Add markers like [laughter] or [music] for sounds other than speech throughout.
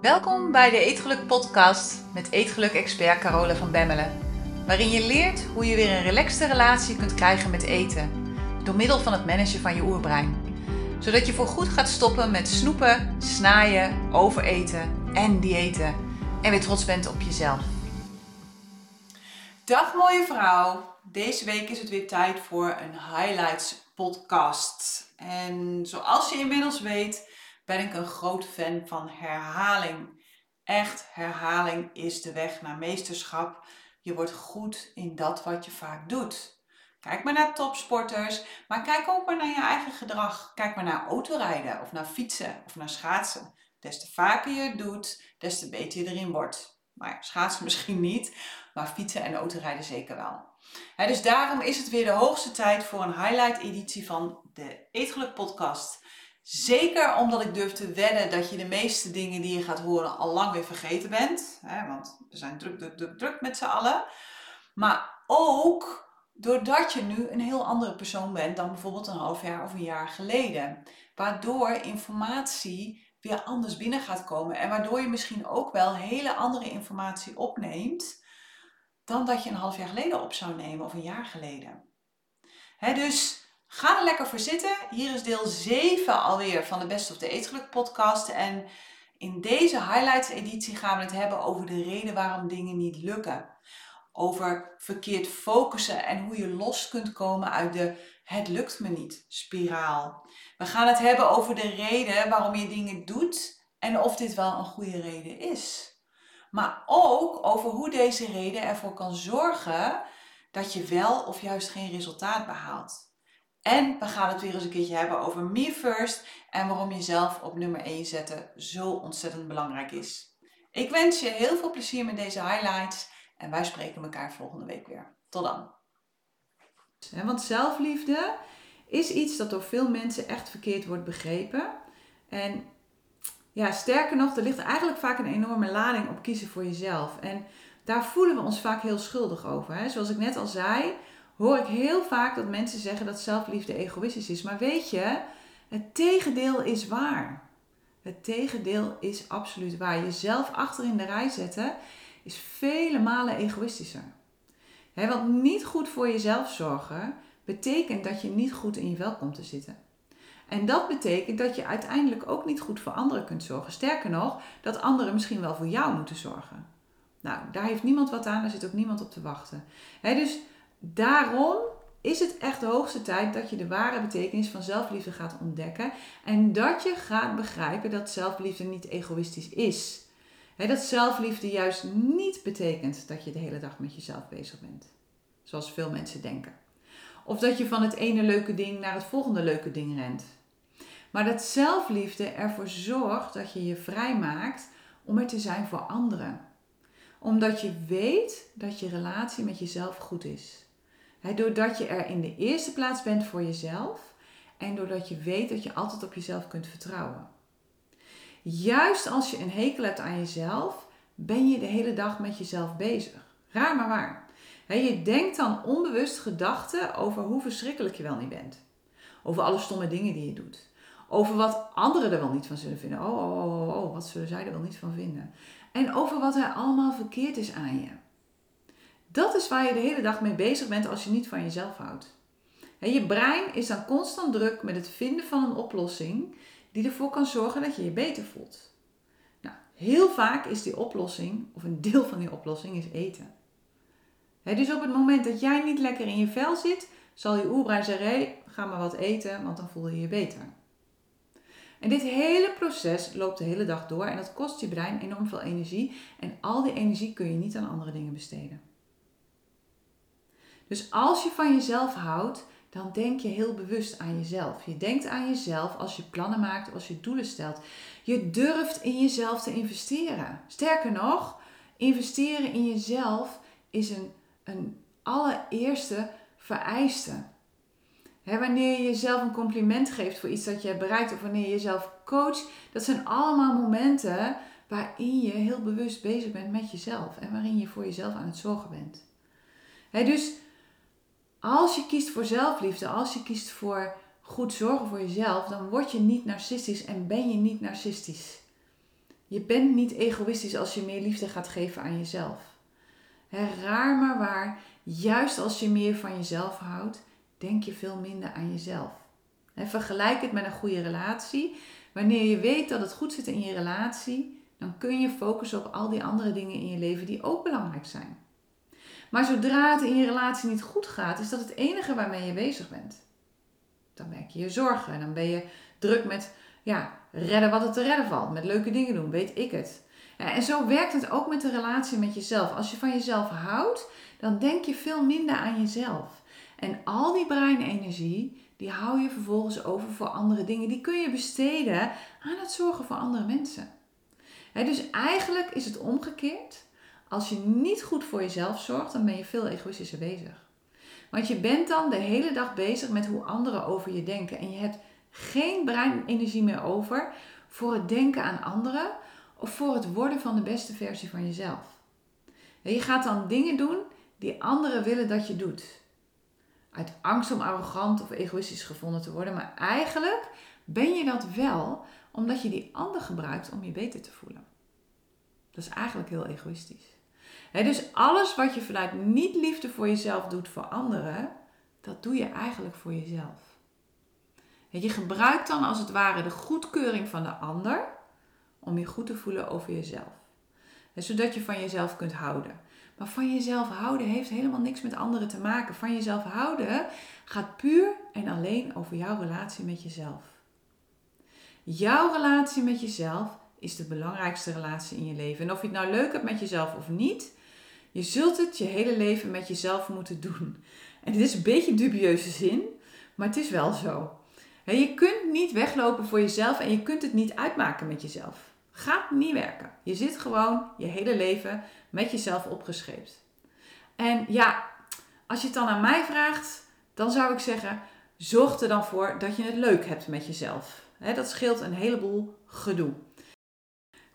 Welkom bij de Eetgeluk podcast met Eetgeluk-expert Carola van Bemmelen. Waarin je leert hoe je weer een relaxte relatie kunt krijgen met eten. Door middel van het managen van je oerbrein. Zodat je voorgoed gaat stoppen met snoepen, snaaien, overeten en diëten. En weer trots bent op jezelf. Dag mooie vrouw. Deze week is het weer tijd voor een highlights podcast. En zoals je inmiddels weet ben ik een groot fan van herhaling. Echt, herhaling is de weg naar meesterschap. Je wordt goed in dat wat je vaak doet. Kijk maar naar topsporters, maar kijk ook maar naar je eigen gedrag. Kijk maar naar autorijden of naar fietsen of naar schaatsen. Des te vaker je het doet, des te beter je erin wordt. Maar schaatsen [laughs] misschien niet, maar fietsen en autorijden zeker wel. dus daarom is het weer de hoogste tijd voor een highlight editie van de Eetgeluk podcast. Zeker omdat ik durf te wedden dat je de meeste dingen die je gaat horen al lang weer vergeten bent. Hè, want we zijn druk, druk, druk, druk met z'n allen. Maar ook doordat je nu een heel andere persoon bent dan bijvoorbeeld een half jaar of een jaar geleden. Waardoor informatie weer anders binnen gaat komen. En waardoor je misschien ook wel hele andere informatie opneemt dan dat je een half jaar geleden op zou nemen of een jaar geleden. Hè, dus Ga er lekker voor zitten. Hier is deel 7 alweer van de Best of the Eetgeluk podcast. En in deze highlights editie gaan we het hebben over de reden waarom dingen niet lukken. Over verkeerd focussen en hoe je los kunt komen uit de het lukt me niet spiraal. We gaan het hebben over de reden waarom je dingen doet en of dit wel een goede reden is. Maar ook over hoe deze reden ervoor kan zorgen dat je wel of juist geen resultaat behaalt. En we gaan het weer eens een keertje hebben over me first en waarom jezelf op nummer 1 zetten zo ontzettend belangrijk is. Ik wens je heel veel plezier met deze highlights en wij spreken elkaar volgende week weer. Tot dan. Want zelfliefde is iets dat door veel mensen echt verkeerd wordt begrepen. En ja, sterker nog, er ligt eigenlijk vaak een enorme lading op kiezen voor jezelf. En daar voelen we ons vaak heel schuldig over. Hè? Zoals ik net al zei, hoor ik heel vaak dat mensen zeggen dat zelfliefde egoïstisch is. Maar weet je, het tegendeel is waar. Het tegendeel is absoluut waar. Jezelf achter in de rij zetten is vele malen egoïstischer. want niet goed voor jezelf zorgen betekent dat je niet goed in je vel komt te zitten. En dat betekent dat je uiteindelijk ook niet goed voor anderen kunt zorgen. Sterker nog, dat anderen misschien wel voor jou moeten zorgen. Nou, daar heeft niemand wat aan, daar zit ook niemand op te wachten. dus Daarom is het echt de hoogste tijd dat je de ware betekenis van zelfliefde gaat ontdekken en dat je gaat begrijpen dat zelfliefde niet egoïstisch is. dat zelfliefde juist niet betekent dat je de hele dag met jezelf bezig bent, zoals veel mensen denken. Of dat je van het ene leuke ding naar het volgende leuke ding rent. Maar dat zelfliefde ervoor zorgt dat je je vrijmaakt om er te zijn voor anderen. Omdat je weet dat je relatie met jezelf goed is doordat je er in de eerste plaats bent voor jezelf en doordat je weet dat je altijd op jezelf kunt vertrouwen. Juist als je een hekel hebt aan jezelf, ben je de hele dag met jezelf bezig. Raar maar waar. je denkt dan onbewust gedachten over hoe verschrikkelijk je wel niet bent. Over alle stomme dingen die je doet. Over wat anderen er wel niet van zullen vinden. Oh, oh, oh, oh, oh wat zullen zij er wel niet van vinden. En over wat er allemaal verkeerd is aan je. Dat is waar je de hele dag mee bezig bent als je niet van jezelf houdt. je brein is dan constant druk met het vinden van een oplossing die ervoor kan zorgen dat je je beter voelt. Nou, heel vaak is die oplossing, of een deel van die oplossing, is eten. dus op het moment dat jij niet lekker in je vel zit, zal je oerbrein zeggen: ga maar wat eten, want dan voel je je beter. En dit hele proces loopt de hele dag door en dat kost je brein enorm veel energie. En al die energie kun je niet aan andere dingen besteden. Dus als je van jezelf houdt, dan denk je heel bewust aan jezelf. Je denkt aan jezelf als je plannen maakt, als je doelen stelt. Je durft in jezelf te investeren. Sterker nog, investeren in jezelf is een, een allereerste vereiste. wanneer je jezelf een compliment geeft voor iets dat je hebt bereikt, of wanneer je jezelf coacht, dat zijn allemaal momenten waarin je heel bewust bezig bent met jezelf en waarin je voor jezelf aan het zorgen bent. dus als je kiest voor zelfliefde, als je kiest voor goed zorgen voor jezelf, dan word je niet narcistisch en ben je niet narcistisch. Je bent niet egoïstisch als je meer liefde gaat geven aan jezelf. He, raar maar waar, juist als je meer van jezelf houdt, denk je veel minder aan jezelf. He, vergelijk het met een goede relatie. Wanneer je weet dat het goed zit in je relatie, dan kun je focussen op al die andere dingen in je leven die ook belangrijk zijn. Maar zodra het in je relatie niet goed gaat, is dat het enige waarmee je bezig bent. Dan merk je je zorgen en dan ben je druk met ja, redden wat er te redden valt, met leuke dingen doen, weet ik het. En zo werkt het ook met de relatie met jezelf. Als je van jezelf houdt, dan denk je veel minder aan jezelf. En al die breinenergie, die hou je vervolgens over voor andere dingen. Die kun je besteden aan het zorgen voor andere mensen. dus eigenlijk is het omgekeerd. Als je niet goed voor jezelf zorgt, dan ben je veel egoïstischer bezig. Want je bent dan de hele dag bezig met hoe anderen over je denken. En je hebt geen breinenergie meer over voor het denken aan anderen of voor het worden van de beste versie van jezelf. je gaat dan dingen doen die anderen willen dat je doet. Uit angst om arrogant of egoïstisch gevonden te worden, maar eigenlijk ben je dat wel omdat je die ander gebruikt om je beter te voelen. Dat is eigenlijk heel egoïstisch. Dus alles wat je vanuit niet-liefde voor jezelf doet voor anderen, dat doe je eigenlijk voor jezelf. Je gebruikt dan als het ware de goedkeuring van de ander om je goed te voelen over jezelf. Zodat je van jezelf kunt houden. Maar van jezelf houden heeft helemaal niks met anderen te maken. Van jezelf houden gaat puur en alleen over jouw relatie met jezelf. Jouw relatie met jezelf is de belangrijkste relatie in je leven. En of je het nou leuk hebt met jezelf of niet, je zult het je hele leven met jezelf moeten doen. En dit is een beetje dubieuze zin, maar het is wel zo. Je kunt niet weglopen voor jezelf en je kunt het niet uitmaken met jezelf. Gaat niet werken. Je zit gewoon je hele leven met jezelf opgescheept. En ja, als je het dan aan mij vraagt, dan zou ik zeggen: zorg er dan voor dat je het leuk hebt met jezelf. dat scheelt een heleboel gedoe.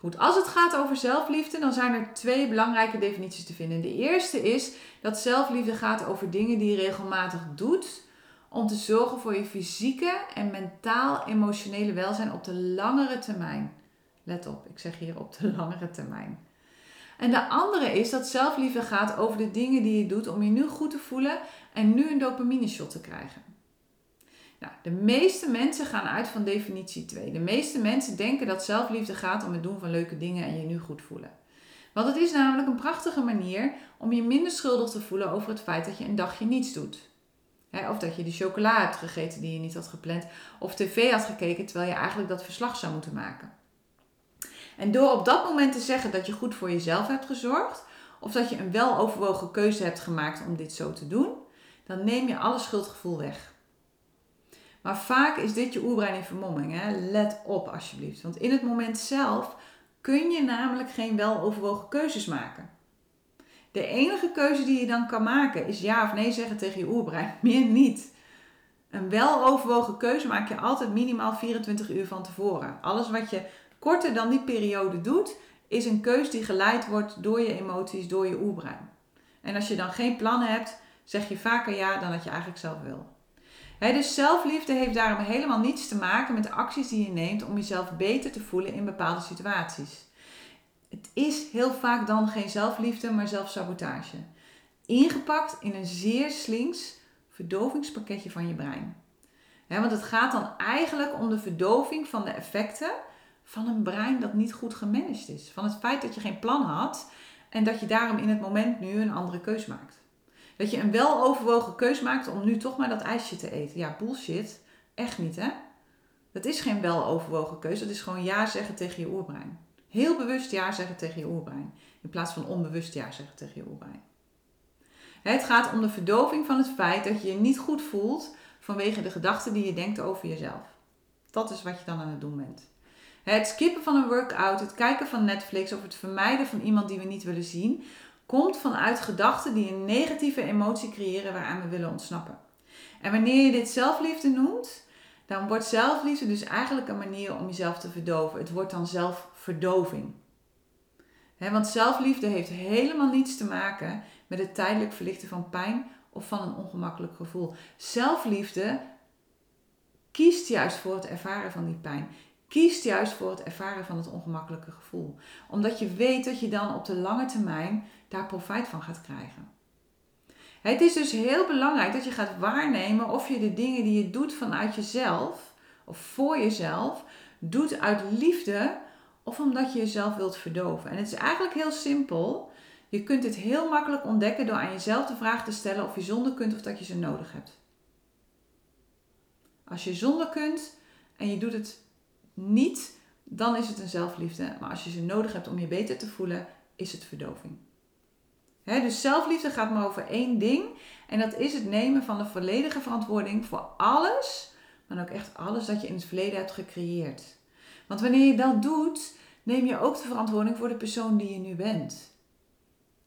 Goed, als het gaat over zelfliefde, dan zijn er twee belangrijke definities te vinden. De eerste is dat zelfliefde gaat over dingen die je regelmatig doet om te zorgen voor je fysieke en mentaal-emotionele welzijn op de langere termijn. Let op, ik zeg hier op de [laughs] langere termijn. En de andere is dat zelfliefde gaat over de dingen die je doet om je nu goed te voelen en nu een dopamine shot te krijgen. Nou, de meeste mensen gaan uit van definitie 2. De meeste mensen denken dat zelfliefde gaat om het doen van leuke dingen en je nu goed voelen. Want het is namelijk een prachtige manier om je minder schuldig te voelen over het feit dat je een dagje niets doet. of dat je de chocola hebt gegeten die je niet had gepland. Of tv had gekeken terwijl je eigenlijk dat verslag zou moeten maken. En door op dat moment te zeggen dat je goed voor jezelf hebt gezorgd, of dat je een weloverwogen keuze hebt gemaakt om dit zo te doen, dan neem je alle schuldgevoel weg. Maar vaak is dit je oerbrein in vermomming. Hè? Let op alsjeblieft. Want in het moment zelf kun je namelijk geen weloverwogen keuzes maken. De enige keuze die je dan kan maken is ja of nee zeggen tegen je oerbrein. [laughs] Meer niet. Een weloverwogen keuze maak je altijd minimaal 24 uur van tevoren. Alles wat je korter dan die periode doet, is een keus die geleid wordt door je emoties, door je oerbrein. En als je dan geen plannen hebt, zeg je vaker ja dan dat je eigenlijk zelf wil. Dus zelfliefde heeft daarom helemaal niets te maken met de acties die je neemt om jezelf beter te voelen in bepaalde situaties. Het is heel vaak dan geen zelfliefde, maar zelfsabotage. Ingepakt in een zeer slinks verdovingspakketje van je brein. want het gaat dan eigenlijk om de verdoving van de effecten van een brein dat niet goed gemanaged is. Van het feit dat je geen plan had en dat je daarom in het moment nu een andere keus maakt. Dat je een weloverwogen keus maakt om nu toch maar dat ijsje te eten. Ja, bullshit. Echt niet, hè? Dat is geen weloverwogen keus. Dat is gewoon ja zeggen tegen je oerbrein. Heel bewust ja zeggen tegen je oerbrein. In plaats van onbewust ja zeggen tegen je oerbrein. Het gaat om de verdoving van het feit dat je je niet goed voelt vanwege de gedachten die je denkt over jezelf. Dat is wat je dan aan het doen bent. Het skippen van een workout, het kijken van Netflix of het vermijden van iemand die we niet willen zien, komt vanuit gedachten die een negatieve emotie creëren waaraan we willen ontsnappen. En wanneer je dit zelfliefde noemt, dan wordt zelfliefde dus eigenlijk een manier om jezelf te verdoven. Het wordt dan zelfverdoving. want zelfliefde heeft helemaal niets te maken met het tijdelijk verlichten van pijn of van een ongemakkelijk gevoel. Zelfliefde kiest juist voor het ervaren van die pijn kiest juist voor het ervaren van het ongemakkelijke gevoel. Omdat je weet dat je dan op de lange termijn daar profijt van gaat krijgen. Het is dus heel belangrijk dat je gaat waarnemen of je de dingen die je doet vanuit jezelf of voor jezelf doet uit liefde of omdat je jezelf wilt verdoven. En het is eigenlijk heel simpel. Je kunt dit heel makkelijk ontdekken door aan jezelf de vraag te stellen of je zonder kunt of dat je ze nodig hebt. Als je zonder kunt en je doet het niet, dan is het een zelfliefde. Maar als je ze nodig hebt om je beter te voelen, is het verdoving. Dus zelfliefde gaat maar over één ding. En dat is het nemen van de volledige verantwoording voor alles, maar ook echt alles dat je in het verleden hebt gecreëerd. Want wanneer je dat doet, neem je ook de verantwoording voor de persoon die je nu bent.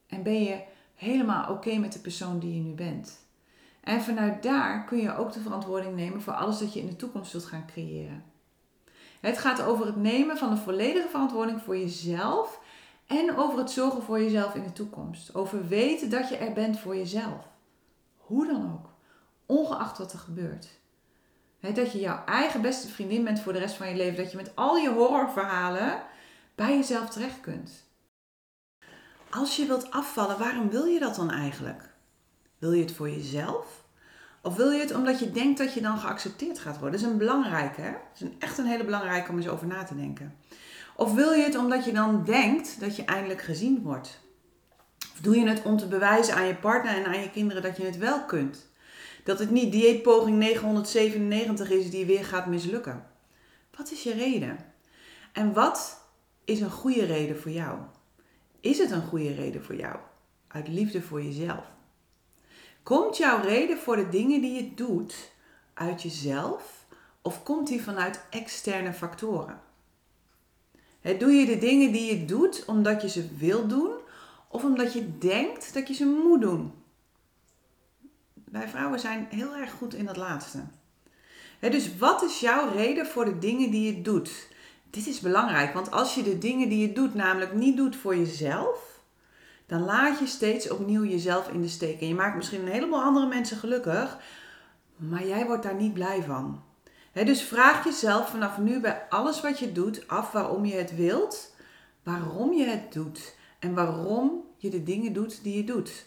En ben je helemaal oké met de persoon die je nu bent. En vanuit daar kun je ook de verantwoording nemen voor alles dat je in de toekomst zult gaan creëren. Het gaat over het nemen van de volledige verantwoording voor jezelf en over het zorgen voor jezelf in de toekomst. Over weten dat je er bent voor jezelf. Hoe dan ook. Ongeacht wat er gebeurt. dat je jouw eigen beste vriendin bent voor de rest van je leven. Dat je met al je horrorverhalen bij jezelf terecht kunt. Als je wilt afvallen, waarom wil je dat dan eigenlijk? Wil je het voor jezelf? Of wil je het omdat je denkt dat je dan geaccepteerd gaat worden? Dat is een belangrijke, hè? Dat is echt een hele belangrijke om eens over na te denken. Of wil je het omdat je dan denkt dat je eindelijk gezien wordt? Of doe je het om te bewijzen aan je partner en aan je kinderen dat je het wel kunt? Dat het niet dieetpoging 997 is die weer gaat mislukken. Wat is je reden? En wat is een goede reden voor jou? Is het een goede reden voor jou? Uit liefde voor jezelf. Komt jouw reden voor de dingen die je doet uit jezelf of komt die vanuit externe factoren? Doe je de dingen die je doet omdat je ze wil doen of omdat je denkt dat je ze moet doen? Wij vrouwen zijn heel erg goed in dat laatste. dus wat is jouw reden voor de dingen die je doet? Dit is belangrijk, want als je de dingen die je doet namelijk niet doet voor jezelf, dan laat je steeds opnieuw jezelf in de steek. En je maakt misschien een heleboel andere mensen gelukkig, maar jij wordt daar niet blij van. Dus vraag jezelf vanaf nu bij alles wat je doet af waarom je het wilt, waarom je het doet en waarom je de dingen doet die je doet.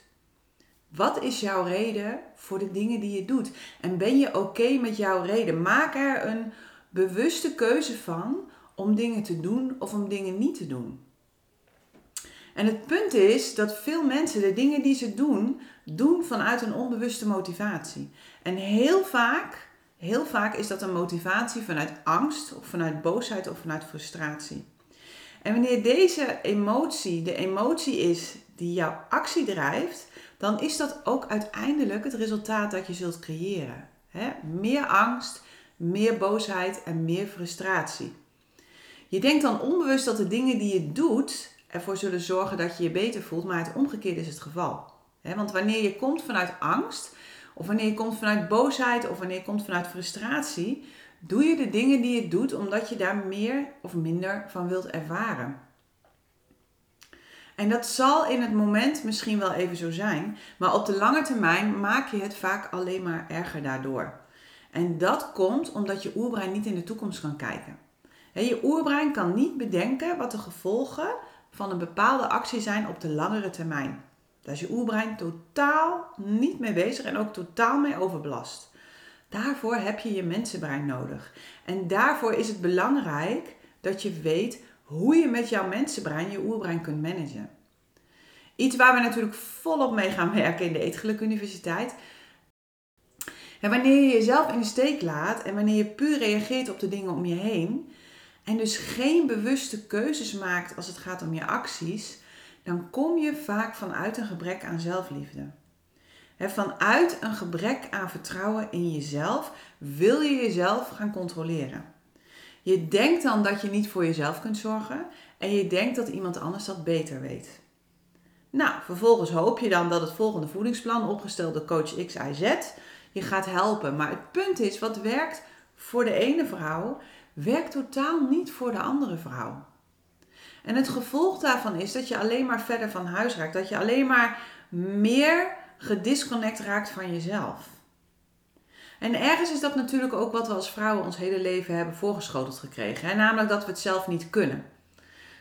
Wat is jouw reden voor de dingen die je doet? En ben je oké met jouw reden? Maak er een bewuste keuze van om dingen te doen of om dingen niet te doen. En het punt is dat veel mensen de dingen die ze doen, doen vanuit een onbewuste motivatie. En heel vaak, heel vaak is dat een motivatie vanuit angst of vanuit boosheid of vanuit frustratie. En wanneer deze emotie de emotie is die jouw actie drijft, dan is dat ook uiteindelijk het resultaat dat je zult creëren. meer angst, meer boosheid en meer frustratie. Je denkt dan onbewust dat de dingen die je doet ervoor zullen zorgen dat je je beter voelt, maar het omgekeerde is het geval. want wanneer je komt vanuit angst, of wanneer je komt vanuit boosheid, of wanneer je komt vanuit frustratie, doe je de dingen die je doet omdat je daar meer of minder van wilt ervaren. En dat zal in het moment misschien wel even zo zijn, maar op de lange termijn maak je het vaak alleen maar erger daardoor. En dat komt omdat je oerbrein niet in de toekomst kan kijken. Je oerbrein kan niet bedenken wat de gevolgen van een bepaalde actie zijn op de langere termijn. Daar is je oerbrein totaal niet mee bezig en ook totaal mee overbelast. Daarvoor heb je je mensenbrein nodig. En daarvoor is het belangrijk dat je weet hoe je met jouw mensenbrein je oerbrein kunt managen. Iets waar we natuurlijk volop mee gaan werken in de Eetgeluk Universiteit. En wanneer je jezelf in de steek laat en wanneer je puur reageert op de dingen om je heen, en dus geen bewuste keuzes maakt als het gaat om je acties, dan kom je vaak vanuit een gebrek aan zelfliefde. vanuit een gebrek aan vertrouwen in jezelf wil je jezelf gaan controleren. Je denkt dan dat je niet voor jezelf kunt zorgen en je denkt dat iemand anders dat beter weet. Nou, vervolgens hoop je dan dat het volgende voedingsplan, opgesteld door coach X, Y, Z, je gaat helpen. Maar het punt is, wat werkt voor de ene vrouw, werkt totaal niet voor de andere vrouw. En het gevolg daarvan is dat je alleen maar verder van huis raakt. Dat je alleen maar meer gedisconnect raakt van jezelf. En ergens is dat natuurlijk ook wat we als vrouwen ons hele leven hebben voorgeschoteld gekregen. Namelijk dat we het zelf niet kunnen.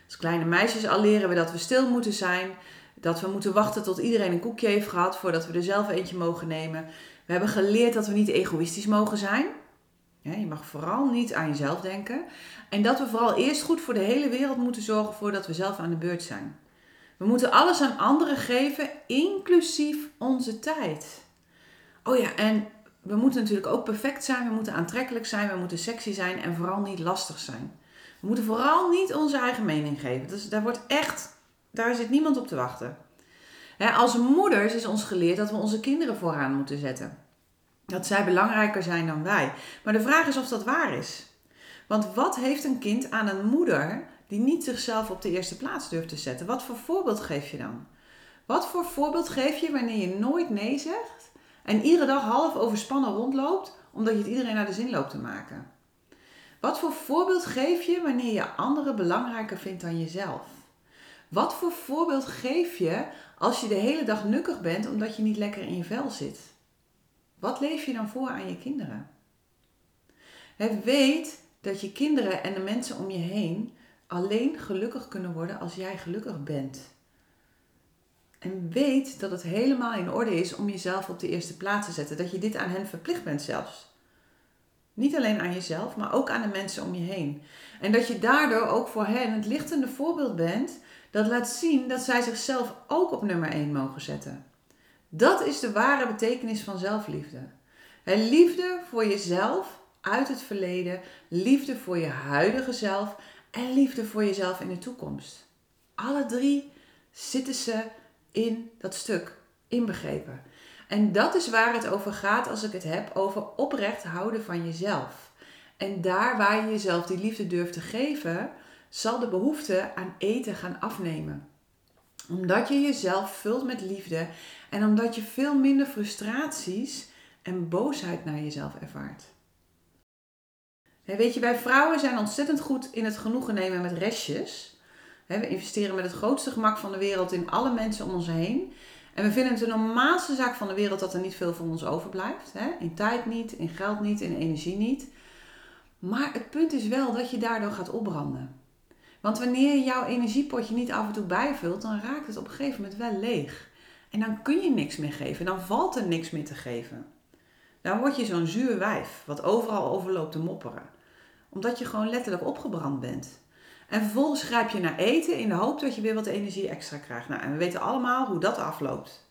Als kleine meisjes al leren we dat we stil moeten zijn. Dat we moeten wachten tot iedereen een koekje heeft gehad voordat we er zelf eentje mogen nemen. We hebben geleerd dat we niet egoïstisch mogen zijn. Je mag vooral niet aan jezelf denken. En dat we vooral eerst goed voor de hele wereld moeten zorgen voordat we zelf aan de beurt zijn. We moeten alles aan anderen geven, inclusief onze tijd. Oh ja, en we moeten natuurlijk ook perfect zijn, we moeten aantrekkelijk zijn, we moeten sexy zijn en vooral niet lastig zijn. We moeten vooral niet onze eigen mening geven. Dus daar wordt echt, daar zit niemand op te wachten. als moeders is ons geleerd dat we onze kinderen vooraan moeten zetten. Dat zij belangrijker zijn dan wij. Maar de vraag is of dat waar is. Want wat heeft een kind aan een moeder die niet zichzelf op de eerste plaats durft te zetten? Wat voor voorbeeld geef je dan? Wat voor voorbeeld geef je wanneer je nooit nee zegt en iedere dag half overspannen rondloopt omdat je het iedereen naar de zin loopt te maken? Wat voor voorbeeld geef je wanneer je anderen belangrijker vindt dan jezelf? Wat voor voorbeeld geef je als je de hele dag nukkig bent omdat je niet lekker in je vel zit? Wat leef je dan voor aan je kinderen? weet dat je kinderen en de mensen om je heen alleen gelukkig kunnen worden als jij gelukkig bent. En weet dat het helemaal in orde is om jezelf op de eerste plaats te zetten. Dat je dit aan hen verplicht bent zelfs. Niet alleen aan jezelf, maar ook aan de mensen om je heen. En dat je daardoor ook voor hen het lichtende voorbeeld bent dat laat zien dat zij zichzelf ook op nummer 1 mogen zetten. Dat is de ware betekenis van zelfliefde. liefde voor jezelf uit het verleden, liefde voor je huidige zelf en liefde voor jezelf in de toekomst. Alle drie zitten ze in dat stuk inbegrepen. En dat is waar het over gaat als ik het heb over oprecht houden van jezelf. En daar waar je jezelf die liefde durft te geven, zal de behoefte aan eten gaan afnemen. Omdat je jezelf vult met liefde en omdat je veel minder frustraties en boosheid naar jezelf ervaart. Weet je, wij vrouwen zijn ontzettend goed in het genoegen nemen met restjes. We investeren met het grootste gemak van de wereld in alle mensen om ons heen. En we vinden het de normaalste zaak van de wereld dat er niet veel van ons overblijft. In tijd niet, in geld niet, in energie niet. Maar het punt is wel dat je daardoor gaat opbranden. Want wanneer je jouw energiepotje niet af en toe bijvult, dan raakt het op een gegeven moment wel leeg. En dan kun je niks meer geven. Dan valt er niks meer te geven. Dan word je zo'n zuur wijf, wat overal overloopt te mopperen. Omdat je gewoon letterlijk opgebrand bent. En vervolgens grijp je naar eten in de hoop dat je weer wat energie extra krijgt. Nou, en we weten allemaal hoe dat afloopt.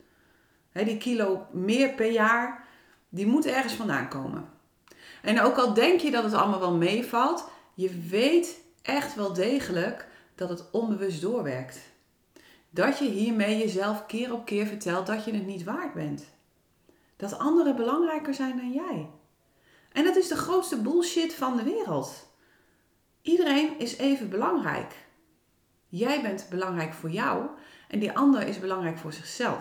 die kilo meer per jaar, die moet ergens vandaan komen. En ook al denk je dat het allemaal wel meevalt, je weet echt wel degelijk dat het onbewust doorwerkt. Dat je hiermee jezelf keer op keer vertelt dat je het niet waard bent. Dat anderen belangrijker zijn dan jij. En dat is de grootste bullshit van de wereld. Iedereen is even belangrijk. Jij bent belangrijk voor jou en die ander is belangrijk voor zichzelf.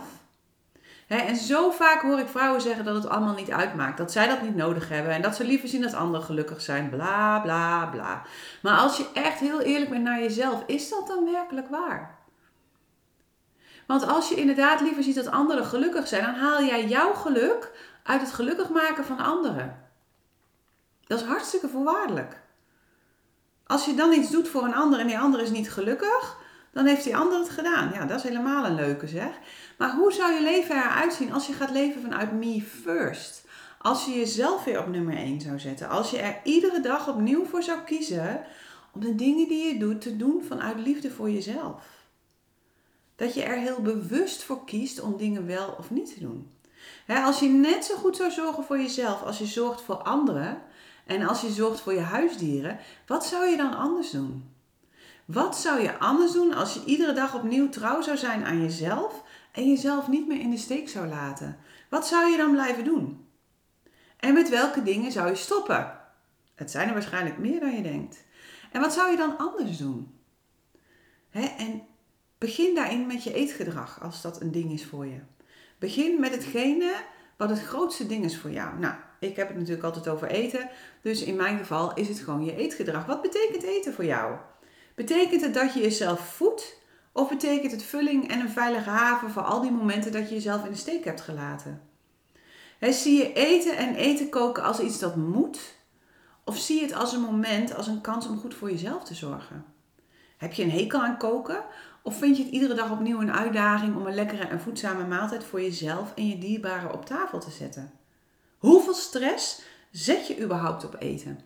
en zo vaak hoor ik vrouwen zeggen dat het allemaal niet uitmaakt, dat zij dat niet nodig hebben en dat ze liever zien dat anderen gelukkig zijn, bla bla bla. Maar als je echt heel eerlijk bent naar jezelf, is dat dan werkelijk waar? Want als je inderdaad liever ziet dat anderen gelukkig zijn, dan haal jij jouw geluk uit het gelukkig maken van anderen. Dat is hartstikke voorwaardelijk. Als je dan iets doet voor een ander en die ander is niet gelukkig, dan heeft die ander het gedaan. Ja, dat is helemaal een leuke zeg. Maar hoe zou je leven eruit zien als je gaat leven vanuit me first? Als je jezelf weer op nummer 1 zou zetten. Als je er iedere dag opnieuw voor zou kiezen om de dingen die je doet te doen vanuit liefde voor jezelf. Dat je er heel bewust voor kiest om dingen wel of niet te doen. als je net zo goed zou zorgen voor jezelf als je zorgt voor anderen, en als je zorgt voor je huisdieren, wat zou je dan anders doen? Wat zou je anders doen als je iedere dag opnieuw trouw zou zijn aan jezelf en jezelf niet meer in de steek zou laten? Wat zou je dan blijven doen? En met welke dingen zou je stoppen? Het zijn er waarschijnlijk meer dan je denkt. En wat zou je dan anders doen? en begin daarin met je eetgedrag, als dat een ding is voor je. Begin met hetgene wat het grootste ding is voor jou. Nou, ik heb het natuurlijk altijd over eten. Dus in mijn geval is het gewoon je eetgedrag. Wat betekent eten voor jou? Betekent het dat je jezelf voedt? Of betekent het vulling en een veilige haven voor al die momenten dat je jezelf in de steek hebt gelaten? zie je eten en eten koken als iets dat moet? Of zie je het als een moment, als een kans om goed voor jezelf te zorgen? Heb je een hekel aan koken? Of vind je het iedere dag opnieuw een uitdaging om een lekkere en voedzame maaltijd voor jezelf en je dierbaren op tafel te zetten? Hoeveel stress zet je überhaupt op eten?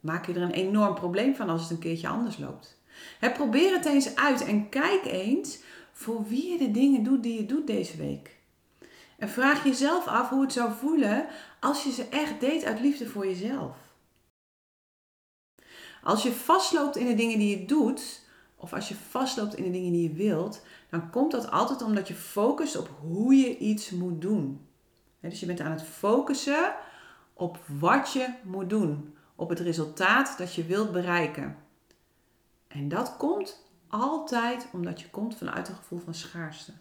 Maak je er een enorm probleem van als het een keertje anders loopt? probeer het eens uit en kijk eens voor wie je de dingen doet die je doet deze week. En vraag jezelf af hoe het zou voelen als je ze echt deed uit liefde voor jezelf. Als je vastloopt in de dingen die je doet, of als je vastloopt in de dingen die je wilt, dan komt dat altijd omdat je focust op hoe je iets moet doen. Dus je bent aan het focussen op wat je moet doen, op het resultaat dat je wilt bereiken. En dat komt altijd omdat je komt vanuit een gevoel van schaarste.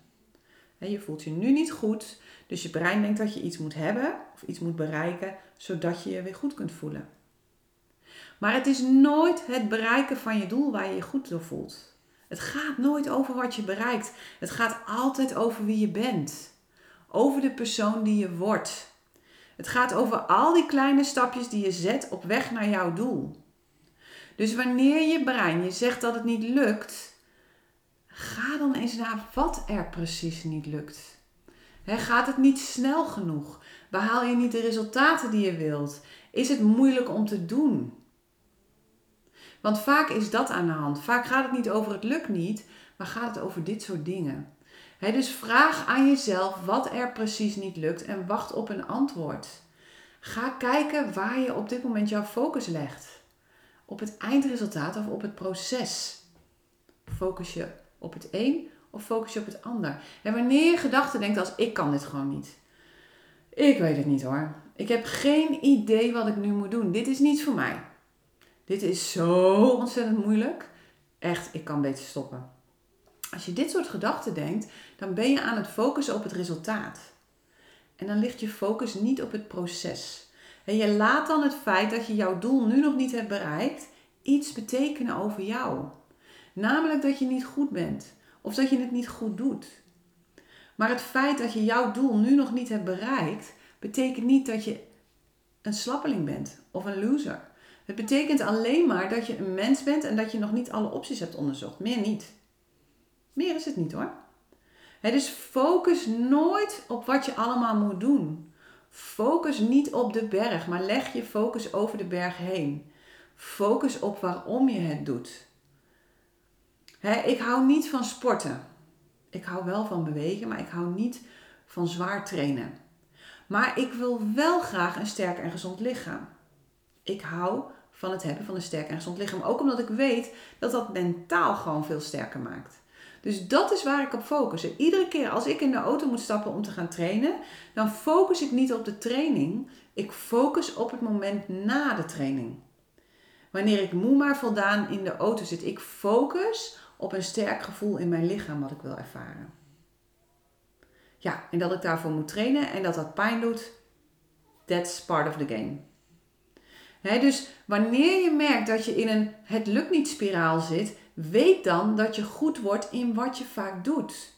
Je voelt je nu niet goed, dus je brein denkt dat je iets moet hebben of iets moet bereiken, zodat je je weer goed kunt voelen. Maar het is nooit het bereiken van je doel waar je je goed door voelt. Het gaat nooit over wat je bereikt. Het gaat altijd over wie je bent. Over de persoon die je wordt. Het gaat over al die kleine stapjes die je zet op weg naar jouw doel. Dus wanneer je brein je zegt dat het niet lukt, ga dan eens naar wat er precies niet lukt. gaat het niet snel genoeg? Behaal je niet de resultaten die je wilt? Is het moeilijk om te doen? Want vaak is dat aan de hand. Vaak gaat het niet over het lukt niet, maar gaat het over dit soort dingen. dus vraag aan jezelf wat er precies niet lukt en wacht op een antwoord. Ga kijken waar je op dit moment jouw focus legt. Op het eindresultaat of op het proces. Focus je op het een of focus je op het ander? En wanneer je gedachten denkt als ik kan dit gewoon niet. Ik weet het niet hoor. Ik heb geen idee wat ik nu moet doen. Dit is niet voor mij. Dit is zo ontzettend moeilijk. Echt, ik kan beter stoppen. Als je dit soort gedachten denkt, dan ben je aan het focussen op het resultaat. En dan ligt je focus niet op het proces. En je laat dan het feit dat je jouw doel nu nog niet hebt bereikt iets betekenen over jou. Namelijk dat je niet goed bent of dat je het niet goed doet. Maar het feit dat je jouw doel nu nog niet hebt bereikt, betekent niet dat je een slappeling bent of een loser. Het betekent alleen maar dat je een mens bent en dat je nog niet alle opties hebt onderzocht. Meer niet. Meer is het niet hoor. dus focus nooit op wat je allemaal moet doen. Focus niet op de berg, maar leg je focus over de berg heen. Focus op waarom je het doet. ik hou niet van sporten. Ik hou wel van bewegen, maar ik hou niet van zwaar trainen. Maar ik wil wel graag een sterk en gezond lichaam. Ik hou van het hebben van een sterk en gezond lichaam. Ook omdat ik weet dat dat mentaal gewoon veel sterker maakt. Dus dat is waar ik op focus. iedere keer als ik in de auto moet stappen om te gaan trainen, dan focus ik niet op de training. Ik focus op het moment na de training. Wanneer ik moe maar voldaan in de auto zit, ik focus op een sterk gevoel in mijn lichaam wat ik wil ervaren. Ja, en dat ik daarvoor moet trainen en dat dat pijn doet, that's part of the game dus wanneer je merkt dat je in een het lukt niet spiraal zit, weet dan dat je goed wordt in wat je vaak doet.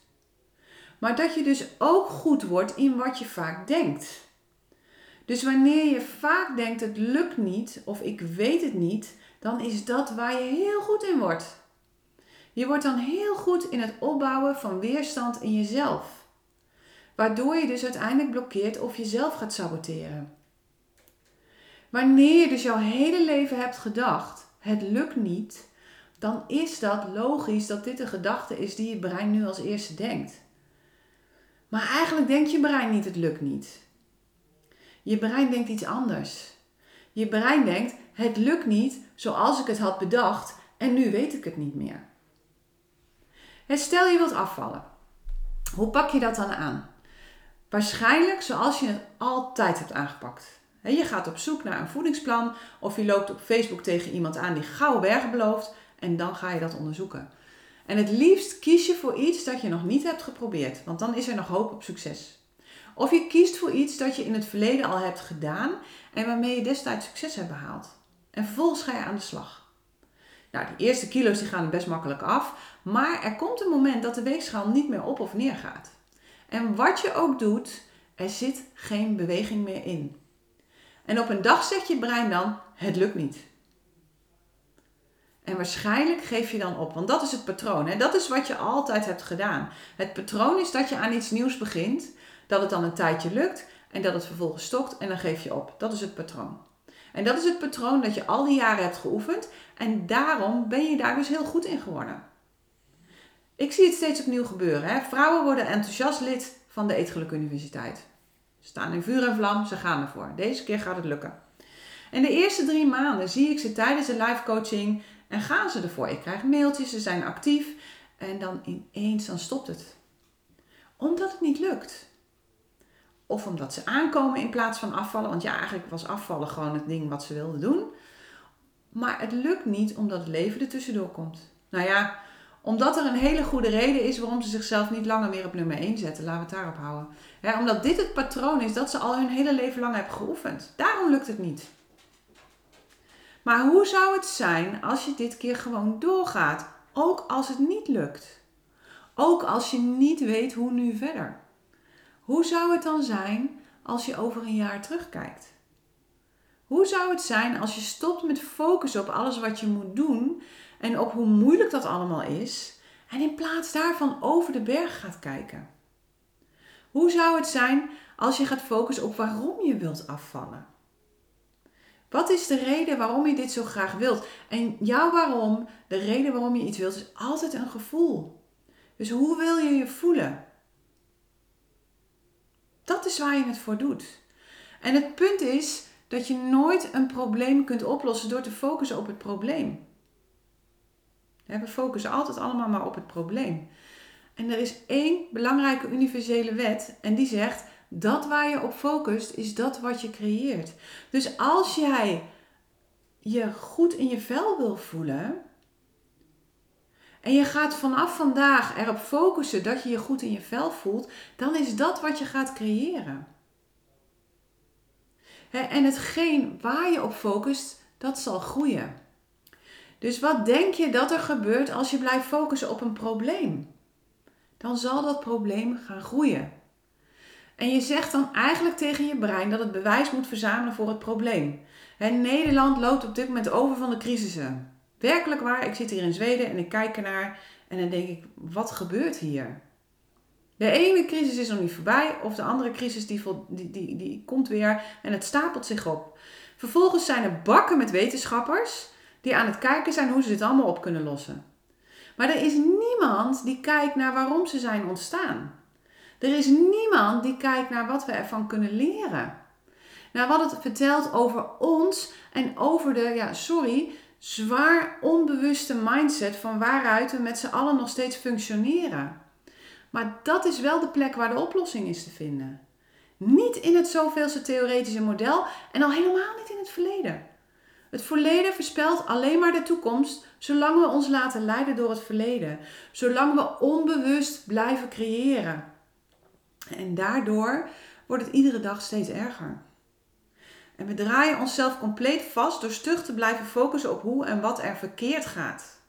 Maar dat je dus ook goed wordt in wat je vaak denkt. Dus wanneer je vaak denkt het lukt niet of ik weet het niet, dan is dat waar je heel goed in wordt. Je wordt dan heel goed in het opbouwen van weerstand in jezelf. Waardoor je dus uiteindelijk blokkeert of jezelf gaat saboteren. Wanneer je dus jouw hele leven hebt gedacht, het lukt niet, dan is dat logisch dat dit een gedachte is die je brein nu als eerste denkt. Maar eigenlijk denkt je brein niet, het lukt niet. Je brein denkt iets anders. Je brein denkt, het lukt niet zoals ik het had bedacht en nu weet ik het niet meer. En stel je wilt afvallen. Hoe pak je dat dan aan? Waarschijnlijk zoals je het altijd hebt aangepakt. Je gaat op zoek naar een voedingsplan of je loopt op Facebook tegen iemand aan die gouden bergen belooft en dan ga je dat onderzoeken. En het liefst kies je voor iets dat je nog niet hebt geprobeerd, want dan is er nog hoop op succes. Of je kiest voor iets dat je in het verleden al hebt gedaan en waarmee je destijds succes hebt behaald. En vervolgens ga je aan de slag. Nou, die eerste kilo's die gaan best makkelijk af, maar er komt een moment dat de weegschaal niet meer op of neer gaat. En wat je ook doet, Er zit geen beweging meer in. En op een dag zegt je brein dan: het lukt niet. En waarschijnlijk geef je dan op, want dat is het patroon. Hè? Dat is wat je altijd hebt gedaan. Het patroon is dat je aan iets nieuws begint, dat het dan een tijdje lukt en dat het vervolgens stokt en dan geef je op. Dat is het patroon. En dat is het patroon dat je al die jaren hebt geoefend en daarom ben je daar dus heel goed in geworden. Ik zie het steeds opnieuw gebeuren. Hè? Vrouwen worden enthousiast lid van de Eetgeluk Universiteit. Staan in vuur en vlam, ze gaan ervoor. Deze keer gaat het lukken. En de eerste drie maanden zie ik ze tijdens de live coaching en gaan ze ervoor. Ik krijg mailtjes, ze zijn actief en dan ineens dan stopt het. Omdat het niet lukt. Of omdat ze aankomen in plaats van afvallen. Want ja, eigenlijk was afvallen gewoon het ding wat ze wilden doen. Maar het lukt niet omdat het leven er tussendoor komt. Nou ja, omdat er een hele goede reden is waarom ze zichzelf niet langer meer op nummer 1 zetten. Laten we het daarop houden. omdat dit het patroon is dat ze al hun hele leven lang hebben geoefend. Daarom lukt het niet. Maar hoe zou het zijn als je dit keer gewoon doorgaat? Ook als het niet lukt. Ook als je niet weet hoe nu verder. Hoe zou het dan zijn als je over een jaar terugkijkt? Hoe zou het zijn als je stopt met focussen op alles wat je moet doen en op hoe moeilijk dat allemaal is en in plaats daarvan over de berg gaat kijken? Hoe zou het zijn als je gaat focussen op waarom je wilt afvallen? Wat is de reden waarom je dit zo graag wilt? En jouw waarom, de reden waarom je iets wilt, is altijd een gevoel. Dus hoe wil je je voelen? Dat is waar je het voor doet. En het punt is dat je nooit een probleem kunt oplossen door te focussen op het probleem. We focussen altijd allemaal maar op het probleem. En er is één belangrijke universele wet en die zegt dat waar je op focust, is dat wat je creëert. Dus als jij je goed in je vel wil voelen. En je gaat vanaf vandaag erop focussen dat je je goed in je vel voelt, dan is dat wat je gaat creëren. En hetgeen waar je op focust, dat zal groeien. Dus wat denk je dat er gebeurt als je blijft focussen op een probleem? Dan zal dat probleem gaan groeien. En je zegt dan eigenlijk tegen je brein dat het bewijs moet verzamelen voor het probleem. Nederland loopt op dit moment over van de crisissen. Werkelijk waar, ik zit hier in Zweden en ik kijk ernaar en dan denk ik, wat gebeurt hier? De ene crisis is nog niet voorbij of de andere crisis die, die, die, die komt weer en het stapelt zich op. Vervolgens zijn er bakken met wetenschappers die aan het kijken zijn hoe ze dit allemaal op kunnen lossen. Maar er is niemand die kijkt naar waarom ze zijn ontstaan. Er is niemand die kijkt naar wat we ervan kunnen leren. Nou, wat het vertelt over ons en over de, ja, sorry, zwaar onbewuste mindset van waaruit we met z'n allen nog steeds functioneren. Maar dat is wel de plek waar de oplossing is te vinden. Niet in het zoveelste theoretische model en al helemaal niet in het verleden. Het verleden voorspelt alleen maar de toekomst zolang we ons laten leiden door het verleden. Zolang we onbewust blijven creëren. En daardoor wordt het iedere dag steeds erger. En we draaien onszelf compleet vast door stug te blijven focussen op hoe en wat er verkeerd gaat.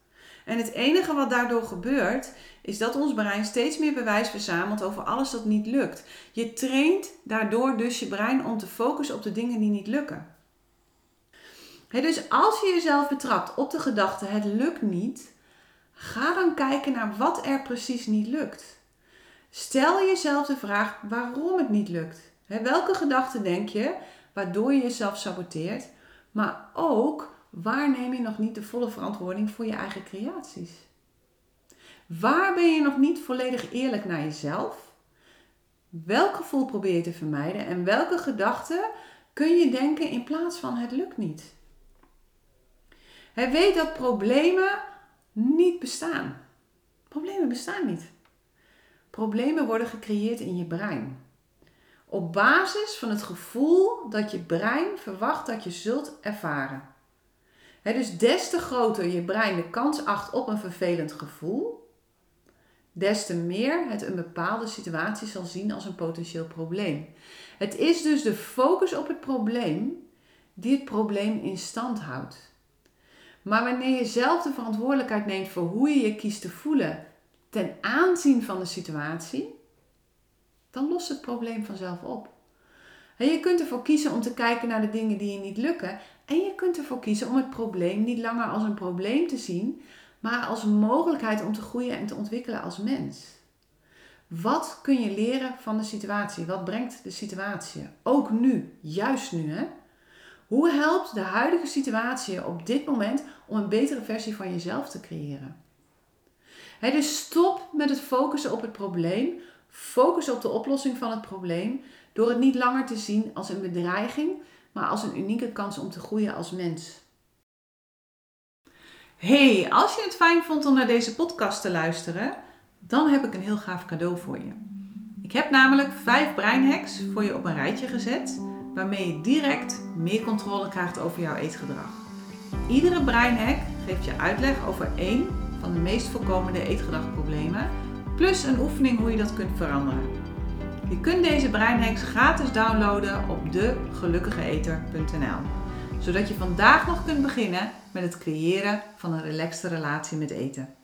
En het enige wat daardoor gebeurt, is dat ons brein steeds meer bewijs verzamelt over alles dat niet lukt. Je traint daardoor dus je brein om te focussen op de dingen die niet lukken. dus als je jezelf betrapt op de gedachte het lukt niet, ga dan kijken naar wat er precies niet lukt. Stel jezelf de vraag waarom het niet lukt. welke gedachten denk je waardoor je jezelf saboteert, maar ook waar neem je nog niet de volle verantwoording voor je eigen creaties? Waar ben je nog niet volledig eerlijk naar jezelf? Welk gevoel probeer je te vermijden en welke gedachten kun je denken in plaats van het lukt niet? Hij weet dat problemen niet bestaan. Problemen bestaan niet. Problemen worden gecreëerd in je brein. Op basis van het gevoel dat je brein verwacht dat je zult ervaren. Dus des te groter je brein de kans acht op een vervelend gevoel, des te meer het een bepaalde situatie zal zien als een potentieel probleem. Het is dus de focus op het probleem die het probleem in stand houdt. Maar wanneer je zelf de verantwoordelijkheid neemt voor hoe je je kiest te voelen ten aanzien van de situatie, dan lost het probleem vanzelf op. En je kunt ervoor kiezen om te kijken naar de dingen die je niet lukken. En je kunt ervoor kiezen om het probleem niet langer als een probleem te zien, maar als een mogelijkheid om te groeien en te ontwikkelen als mens. Wat kun je leren van de situatie? Wat brengt de situatie? Ook nu, juist nu. Hè? Hoe helpt de huidige situatie op dit moment om een betere versie van jezelf te creëren? dus stop met het focussen op het probleem. Focus op de oplossing van het probleem door het niet langer te zien als een bedreiging, maar als een unieke kans om te groeien als mens. Hey, als je het fijn vond om naar deze podcast te luisteren, dan heb ik een heel gaaf cadeau voor je. Ik heb namelijk vijf breinhacks voor je op een rijtje gezet, waarmee je direct meer controle krijgt over jouw eetgedrag. Iedere breinhack geeft je uitleg over één van de meest voorkomende eetgedragproblemen, plus een oefening hoe je dat kunt veranderen. Je kunt deze breinhacks gratis downloaden op degelukkigeeter.nl, zodat je vandaag nog kunt beginnen met het creëren van een relaxte relatie met eten.